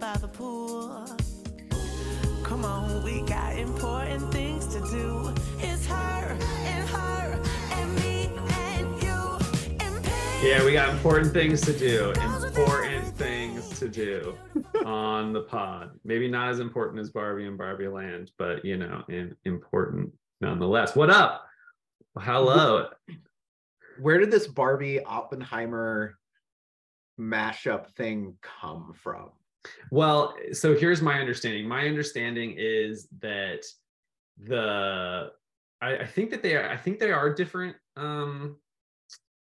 by the pool. Come on, we got important things to do. It's her and her and me and you and Yeah, we got important things to do. Important things to do on the pod. Maybe not as important as Barbie and Barbie Land, but you know, important nonetheless. What up? Hello. Where did this Barbie Oppenheimer mashup thing come from? Well, so here's my understanding. My understanding is that the I, I think that they are I think they are different um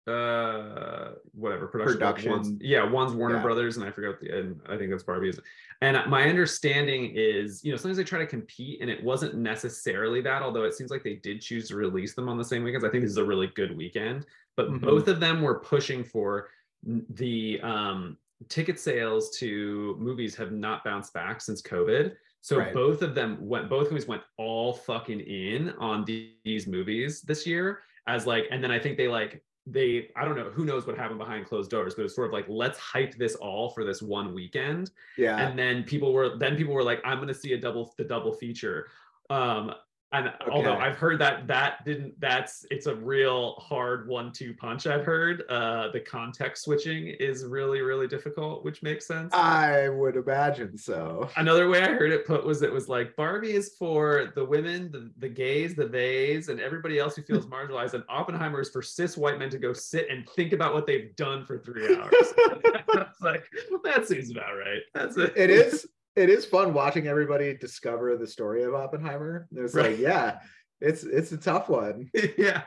uh whatever production, Production. ones yeah one's warner Yeah. brothers and i forgot the and i think that's barbie's and my understanding is you know sometimes they try to compete and it wasn't necessarily that although it seems like they did choose to release them on the same weekends i think this is a really good weekend but Mhm. both of them were pushing for the um ticket sales to movies have not bounced back since covid so Right. both of them went both movies went all fucking in on these movies this year as like and then i think they like they i don't know who knows what happened behind closed doors but it's sort of like let's hype this all for this one weekend Yeah. and then people were then people were like i'm going to see a double the double feature um and although i've heard that that didn't that's it's a real hard one two punch i've heard uh the context switching is really really difficult which makes sense I would imagine so. Another way I heard it put was it was like Barbie is for the women, the, the gays, the theys, and everybody else who feels marginalized, and Oppenheimer is for cis white men to go sit and think about what they've done for three hours. I was like, that seems about right. That's it. It is it is fun watching everybody discover the story of Oppenheimer. It's Right. like, yeah, it's it's a tough one. yeah,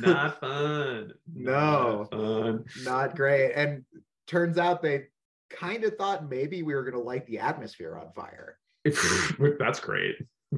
not fun. No. Not fun. Not great. And turns out they kind of thought maybe we were gonna light the atmosphere on fire. That's great.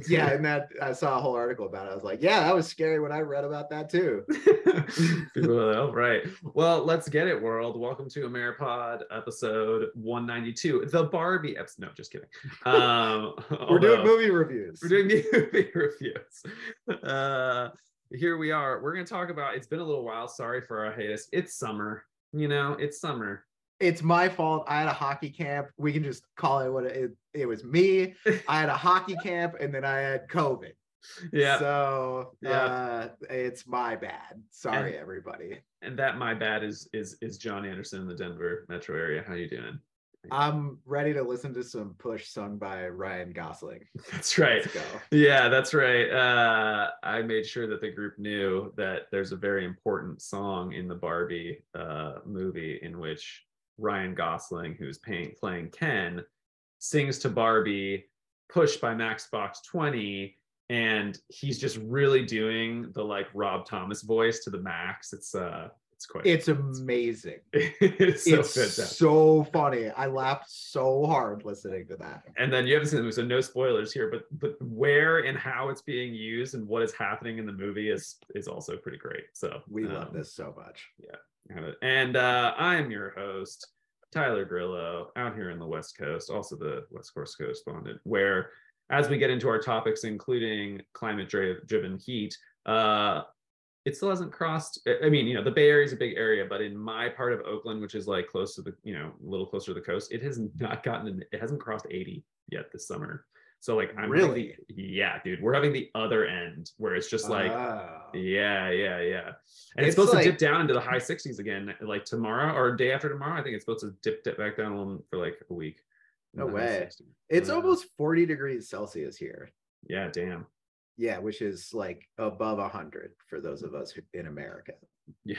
Yeah, and that I saw a whole article about it. I was like, yeah, that was scary when I read about that too. People are like, oh, right. Well, let's get it, world. Welcome to Ameripod episode 192. The Barbie episode. No, just kidding. Um, We're doing movie reviews. We're doing movie reviews. Uh, here we are. We're going to talk about it's been a little while. Sorry for our hiatus. It's summer. You know, it's summer. It's my fault. I had a hockey camp. We can just call it what it, it, it was me. I had a hockey camp and then I had COVID. Yeah. So Yeah. uh, it's my bad. Sorry, everybody. and that my bad is is is John Anderson in the Denver metro area. How you doing? I'm ready to listen to some push sung by Ryan Gosling. That's right. Yeah, that's right. Uh, I made sure that the group knew that there's a very important song in the Barbie uh, movie in which Ryan Gosling, who's paying, playing Ken, sings to Barbie, pushed by Matchbox 20. And he's just really doing the like Rob Thomas voice to the max. It's uh it's quite It's amazing. it's so it's so funny. I laughed so hard listening to that. and then you haven't seen the movie, so no spoilers here. But but where and how it's being used and what is happening in the movie is is also pretty great. So We love um, this so much. And uh, I'm your host, Tyler Grillo, out here in the West Coast, also the West Coast correspondent. Where as we get into our topics, including climate dri- driven heat, uh, it still hasn't crossed. I- I mean, you know, the Bay Area is a big area, but in my part of Oakland, which is like close to the, you know, a little closer to the coast, it has not gotten, it hasn't crossed 80 yet this summer. So like, I'm Really? the- yeah, dude, we're having the other end where it's just like, Oh. yeah, yeah, yeah. And it's, It's supposed to dip down into the high 60s again, like tomorrow or day after tomorrow. I think it's supposed to dip, dip back down a little for like a week. No way. It's almost 40 degrees Celsius here. yeah, damn. Yeah, which is like above 100 for those of us who, in America. Yeah.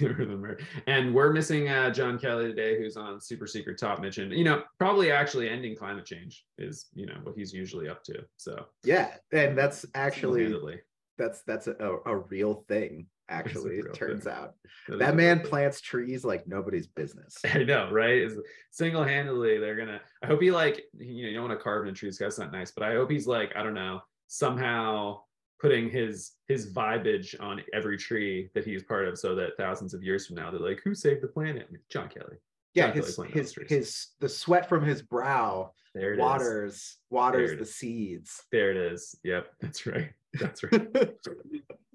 And we're missing uh, John Kelly today, who's on Super Secret Top Mission. You know, probably actually ending climate change is you know what he's usually up to. So Yeah, and that's actually that's that's a, a real thing. Actually, it turns thing. out is that man plants trees like nobody's business. I know, right? Is single-handedly they're gonna. I hope he like you know you don't want to carve in a tree. This guy's not nice, but I hope he's like I don't know somehow putting his his vibage on every tree that he's part of, so that thousands of years from now they're like, who saved the planet? John Kelly. Yeah, John his his his the sweat from his brow There it is. waters waters There the seeds. There it is. Yep, that's right. That's right.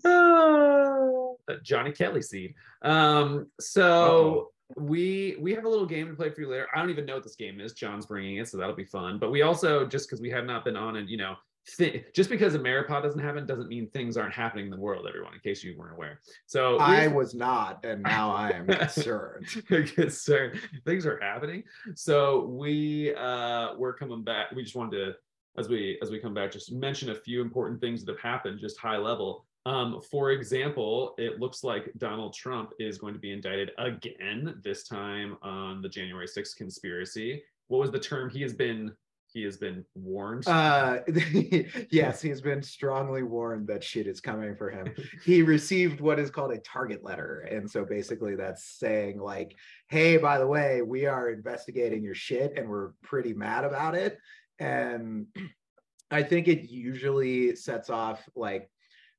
Ah, Johnny Kelly seed. Um, so we we have a little game to play for you later. I don't even know what this game is. John's bringing it, so that'll be fun. But we also just because we have not been on and you know. Th- just because Ameripod doesn't happen doesn't mean things aren't happening in the world, everyone, in case you weren't aware. So I was not, and now I am concerned. concerned. Things are happening. So we uh we're coming back. We just wanted to as we as we come back just mention a few important things that have happened just high level. Um for example it looks like donald trump is going to be indicted again this time on the january 6th conspiracy. What was the term he has been he has been warned Uh, yes, he's been strongly warned that shit is coming for him. He received what is called a target letter. And so basically that's saying like, hey, by the way, we are investigating your shit and we're pretty mad about it. And I think it usually sets off like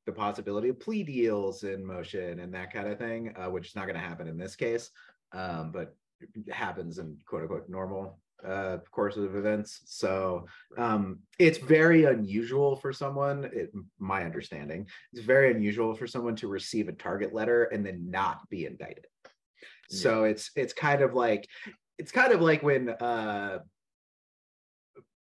the possibility of plea deals in motion and that kind of thing, uh, which is not going to happen in this case, um, but happens in quote unquote normal uh, course of events. So um, it's very unusual for someone, it, my understanding, it's very unusual for someone to receive a target letter and then not be indicted. So it's it's kind of like it's kind of like when uh,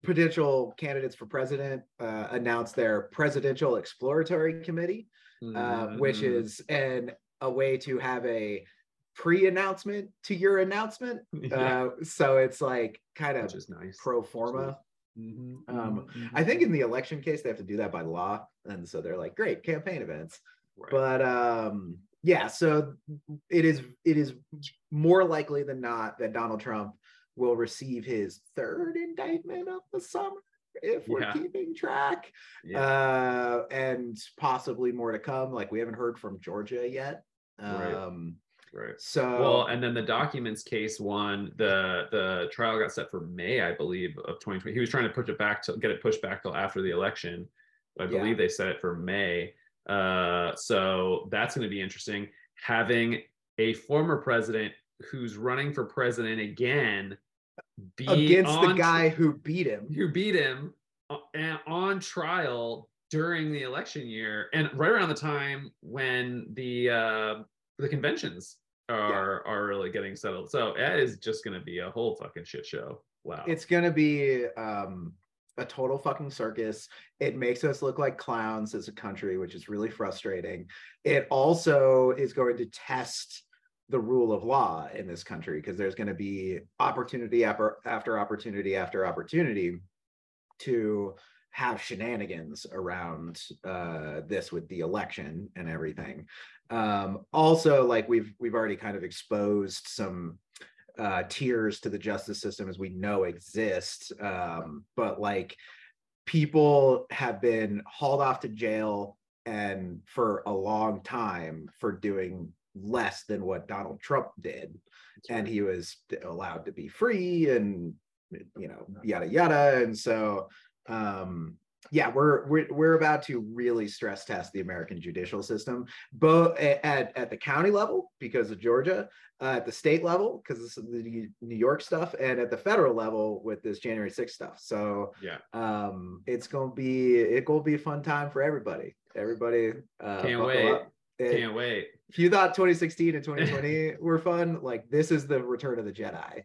potential candidates for president uh, announce their presidential exploratory committee, uh, which Mhm. is an a way to have a pre-announcement to your announcement. Yeah, Uh, so it's like kind of nice pro forma. Mhm, um, mhm, I think in the election case they have to do that by law, and so they're like, great campaign events. Right. But um, yeah, so it is it is more likely than not that Donald Trump will receive his third indictment of the summer if we're Yeah. keeping track, yeah. uh, and possibly more to come. Like we haven't heard from Georgia yet. Um, right so Well, and then the documents case one, the the trial got set for May, I believe, of 2020. He was trying to push it back to get it pushed back till after the election. I Yeah. believe they set it for May. Uh, so that's going to be interesting. Having a former president who's running for president again against the guy who beat him. who beat him uh, and on trial during the election year and right around the time when the uh the conventions are are really getting settled so that is just going to be a whole fucking shit show wow It's gonna be um, a total fucking circus. It makes us look like clowns as a country, which is really frustrating. It also is going to test the rule of law in this country because there's going to be opportunity after, after opportunity after opportunity to have shenanigans around uh, this with the election and everything. Um, also, like we've we've already kind of exposed some uh, tiers to the justice system as we know exist. Um, but like people have been hauled off to jail and for a long time for doing less than what Donald Trump did. And he was allowed to be free and you know, yada yada. And so um yeah, we're we're we're about to really stress test the American judicial system, both at, at the county level because of Georgia, uh, at the state level because is the New York stuff, and at the federal level with this January 6th stuff. So yeah um, it's gonna be it gonna be a fun time for everybody. Everybody, uh, Can't wait. It- can't wait if you thought 2016 and 2020 were fun, like this is the Return of the Jedi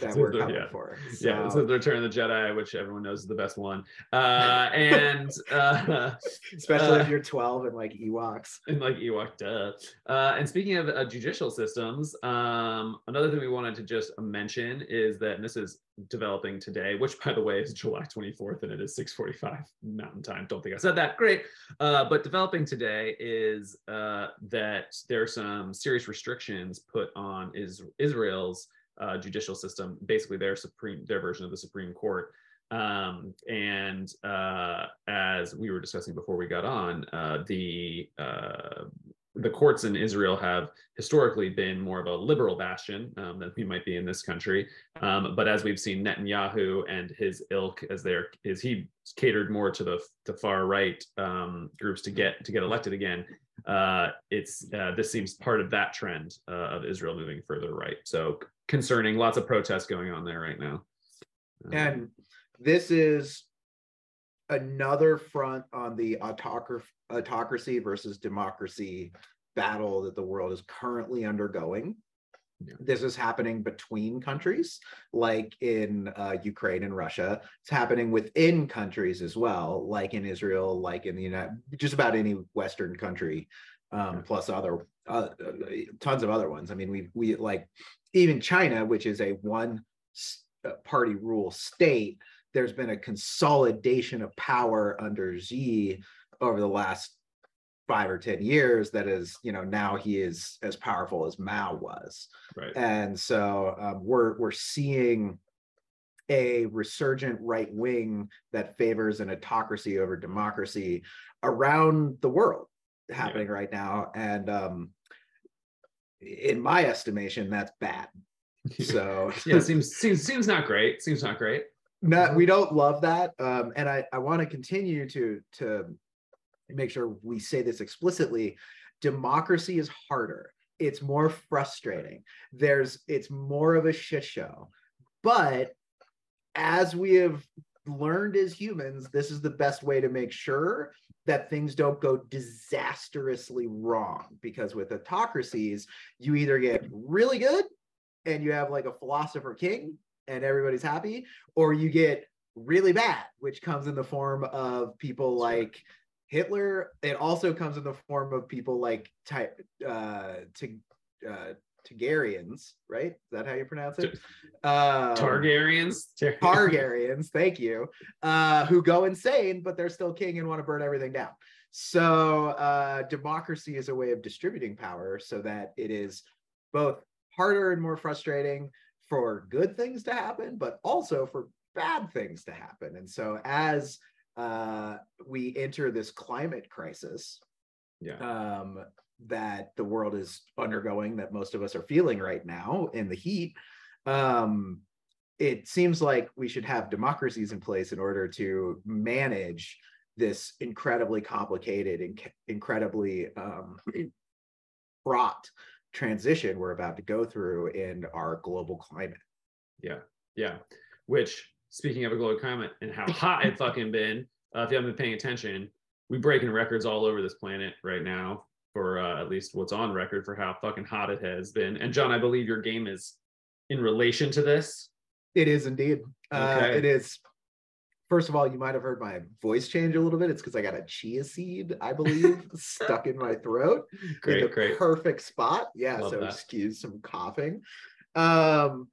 that we're coming yeah. for. yeah, this So- is the Return of the Jedi, which everyone knows is the best one. Uh, and uh, especially uh, if you're 12 and like Ewoks. and like Ewok, duh. Uh, and speaking of uh, judicial systems, um, another thing we wanted to just mention is that and this is developing today, which by the way is July 24th and it is 6:45 Mountain Time. Don't think I said that. Great. Uh, but developing today is uh, that there are some serious restrictions put on is Israel's uh, judicial system, basically their supreme their version of the Supreme Court. Um, and uh, as we were discussing before we got on, uh, the uh, the courts in Israel have historically been more of a liberal bastion um, than we might be in this country. Um, but as we've seen Netanyahu and his ilk, as they're is he catered more to the the far right um, groups to get to get elected again. Uh, it's uh, this seems part of that trend uh, of Israel moving further right. So concerning, lots of protests going on there right now. Um, And this is another front on the autocracy, autocracy versus democracy battle that the world is currently undergoing. Yeah. This is happening between countries, like in uh, Ukraine and Russia. It's happening within countries as well, like in Israel, like in the United, just about any Western country, um, Yeah. plus other uh, tons of other ones. I mean, we we like even China, which is a one uh, party rule state. There's been a consolidation of power under Xi over the last five or ten years. That is, you know, now he is as powerful as Mao was Right. and so um, we're we're seeing a resurgent right wing that favors an autocracy over democracy around the world happening right now and um, in my estimation that's bad so yeah, seems seems seems not great. Seems not great. not we don't love that um, and i i want to continue to to make sure we say this explicitly democracy is harder. It's more frustrating. There's it's more of a shit show. But as we have learned as humans this is the best way to make sure that things don't go disastrously wrong. Because with autocracies you either get really good and you have like a philosopher king and everybody's happy or you get really bad, which comes in the form of people like Hitler. It also comes in the form of people like Ty, uh, T- uh, Targaryens, right? Is that how you pronounce it? Um, Targaryens. Tar- Targaryens, thank you, uh, who go insane, but they're still king and want to burn everything down. So, uh, democracy is a way of distributing power so that it is both harder and more frustrating for good things to happen, but also for bad things to happen. And so, as uh, we enter this climate crisis, Yeah. um, that the world is undergoing, that most of us are feeling right now in the heat, um, it seems like we should have democracies in place in order to manage this incredibly complicated and ca- incredibly um, fraught transition we're about to go through in our global climate. Yeah. Yeah. Which, speaking of a global climate and how hot it fucking been, uh, if you haven't been paying attention, we're breaking records all over this planet right now for uh, at least what's on record for how fucking hot it has been. And John, I believe your game is in relation to this. It is indeed. Uh, it is. First of all, you might have heard my voice change a little bit. It's because I got a chia seed, I believe, stuck in my throat. in Great, the great. perfect spot. Yeah, Love so that. excuse some coughing. Um,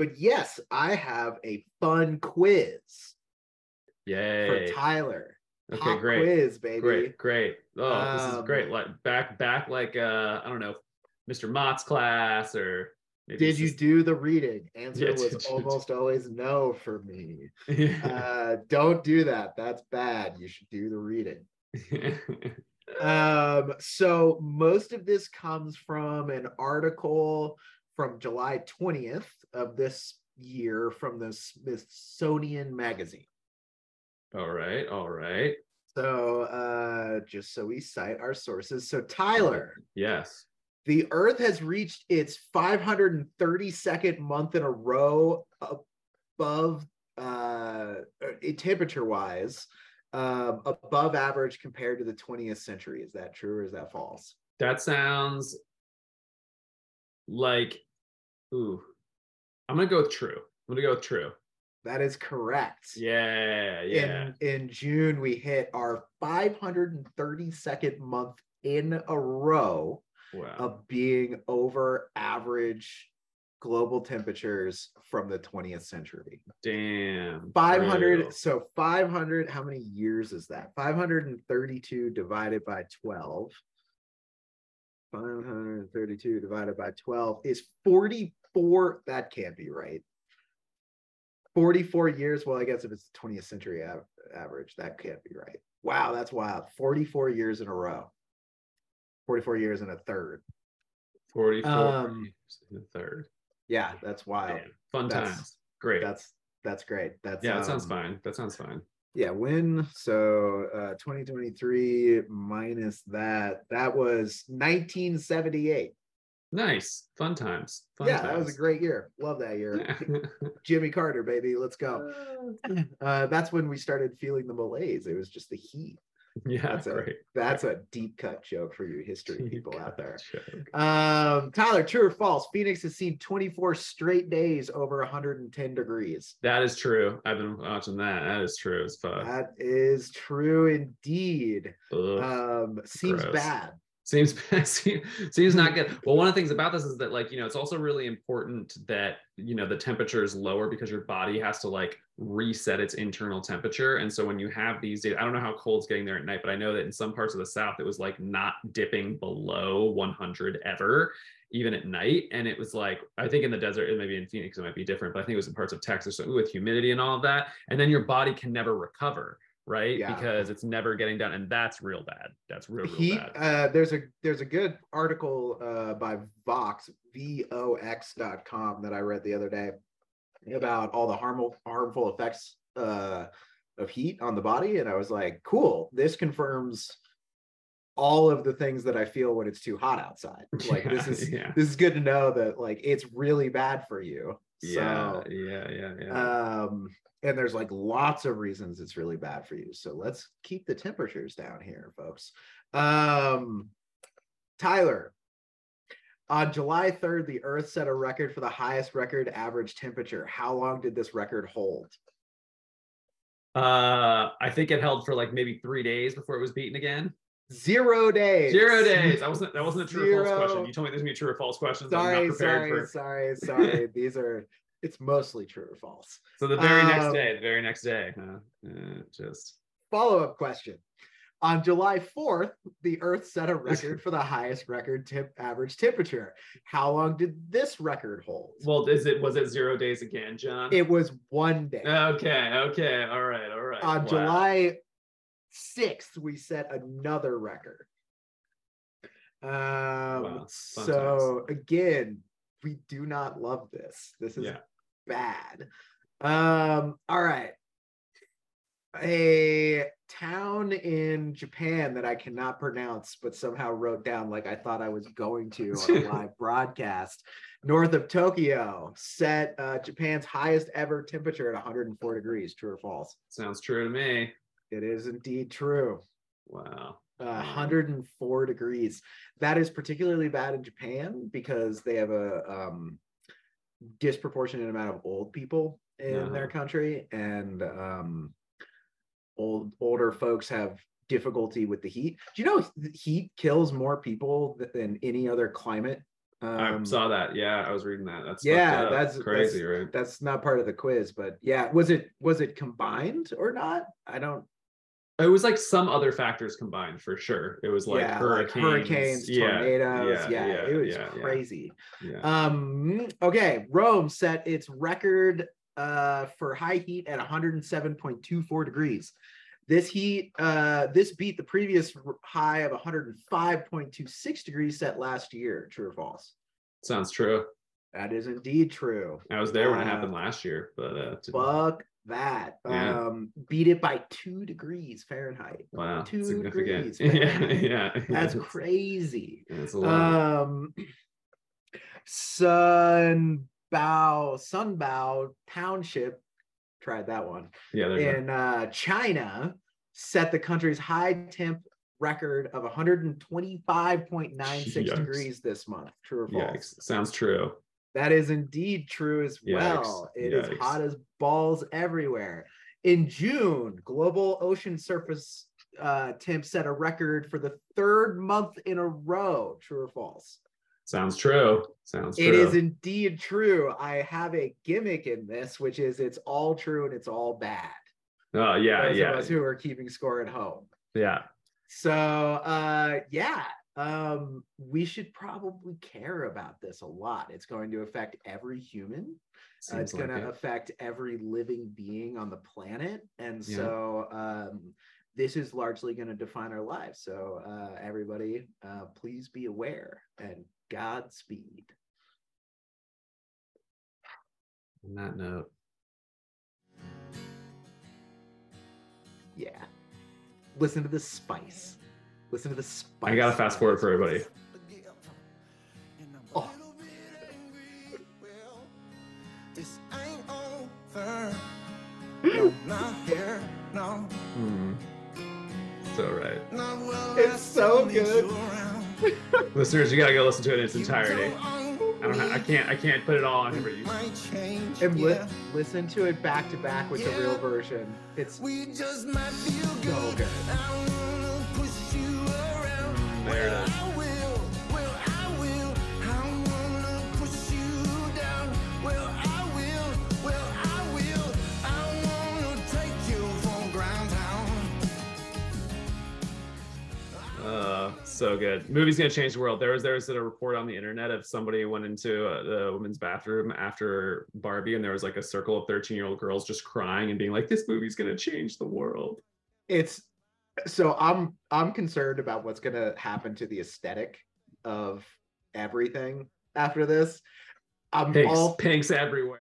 but yes, I have a fun quiz Yay. for Tyler. Okay, Pop great. quiz, baby. Great, great. Oh, this is Um, great. Like back, back, like uh, I don't know, Mr. Mott's class, or Did you do the reading? Answer Yeah, was almost always no for me. Yeah. Uh, don't do that. That's bad. You should do the reading. Um, so most of this comes from an article from July 20th of this year from the Smithsonian Magazine. all right, all right. So uh, just so we cite our sources. So Tyler, Yes. the Earth has reached its 532nd month in a row above uh, temperature wise, um, above average compared to the 20th century. Is that true or is that false? That sounds like, ooh, I'm gonna go with true. I'm gonna go with true. That is correct. Yeah, yeah. In in June, we hit our 532nd month in a row wow. of being over average global temperatures from the 20th century. Damn. 500 Real. so 500 how many years is that 532 divided by 12 532 divided by 12 is 44 that can't be right 44 years well i guess if it's the 20th century av- average that can't be right wow that's wild 44 years in a row 44 years and a third 44 Um, in a third. yeah that's wild Damn. Fun That's- times. Great. that's that's great that's yeah, that sounds um, fine. That sounds fine. Yeah, when so uh 2023 minus that, that was 1978. Nice. Fun times. Fun yeah, times. that was a great year. Love that year. Jimmy Carter, baby, let's go. Uh that's when we started feeling the malaise. It was just the heat. Yeah, That's a great. that's a deep cut joke for you history people out there. Um, Tyler, true or false? Phoenix has seen 24 straight days over 110 degrees. That is true. I've been watching that. That is true as fuck. That is true indeed. Ugh. Um, seems gross. bad. Seems seems not good. Well one of the things about this is that like you know it's also really important that you know the temperature is lower because your body has to like reset its internal temperature. And so when you have these days i don't know how cold it's getting there at night but i know that in some parts of the south it was like not dipping below 100 ever even at night. And it was like i think in the desert maybe in phoenix it might be different but i think it was in parts of texas with humidity and all of that. And then your body can never recover right Yeah. because it's never getting done, and that's real bad that's real, real bad Uh, there's a there's a good article uh, by Vox vox.com that I read the other day about all the harmful harmful effects uh, of heat on the body, and I was like, cool. This confirms all of the things that I feel when it's too hot outside. Like this is yeah. this is good to know that like it's really bad for you. Yeah, So yeah, yeah, yeah. um and there's like lots of reasons it's really bad for you so let's keep the temperatures down here folks um tyler on july 3rd the earth set a record for the highest record average temperature how long did this record hold uh, I think it held for like maybe three days before it was beaten again. Zero days Zero days. That wasn't that wasn't a true or false question. You told me there's gonna be true or false questions. I'm sorry not prepared sorry for. sorry sorry these are it's mostly true or false So the very next Um, day, the very next day, huh? Uh, just follow-up question on july 4th the earth set a record for the highest record temp average temperature how long did this record hold well, is it was it zero days again, John? it was one day okay, okay, all right, all right. on Wow. july 6th we set another record um Wow, so again we do not love this this is Yeah. bad um all right a town in Japan that I cannot pronounce, but somehow wrote down like I thought I was going to on a live broadcast, north of Tokyo, set uh, Japan's highest ever temperature at 104 degrees. True or false? Sounds true to me. It is indeed true. Wow. Uh, 104 degrees. That is particularly bad in Japan because they have a um, disproportionate amount of old people in their Uh-huh. country, and um, old older folks have difficulty with the heat. Do you know heat kills more people than any other climate? I Um, saw that. Yeah, I was reading that. That's yeah, that's- crazy, right? that's not part of the quiz, but yeah, was it was it combined or not? I don't. It was like some other factors combined for sure. It was like yeah, hurricanes, like hurricanes, yeah, tornadoes. Yeah, yeah, it was crazy. Yeah. Um, okay, Rome set its record uh, for high heat at 107.24 degrees. This heat, uh, this beat the previous high of 105.26 degrees set last year. True or false? Sounds true. That is indeed true. I was there when it Uh, happened last year, but uh, Fuck that. Yeah. Um, beat it by two degrees Fahrenheit. wow, two degrees, yeah, yeah. That's crazy. It's a lot. Um, Sanbao, Sanbao Township, tried that one yeah, there you go. in uh, China, set the country's high temp record of 125.96 Yikes. degrees this month. True or false? Yikes. Sounds true. That is indeed true as well. Yikes. It is Yikes. hot as balls everywhere. In June, global ocean surface uh, temp set a record for the third month in a row. True or false? Sounds true. Sounds true. It is indeed true. I have a gimmick in this, which is it's all true and it's all bad. Oh yeah, Those yeah, of us who are keeping score at home. yeah. So uh yeah, um we should probably care about this a lot. It's going to affect every human. Uh, it's going like to affect every living being on the planet and Yeah. so um this is largely going to define our lives. So uh everybody uh please be aware and Godspeed. On that note, Yeah. Listen to the spice. Listen to the spice. I gotta fast forward for everybody. Oh. This ain't over. No, not here. No. Hmm. So right. It's so good. Listeners, you gotta go listen to it in its entirety. I don't. Ha- I can't. I can't put it all on here for you. And li- listen to it back to back with the real version. It's We just might feel good. so good. So good. Movie's gonna change the world. There was there was a report on the internet of somebody went into uh, the women's bathroom after Barbie, and there was like a circle of thirteen year old girls just crying and being like, "This movie's gonna change the world." it's so I'm I'm concerned about what's gonna happen to the aesthetic of everything after this. I'm Pinks, all pinks everywhere.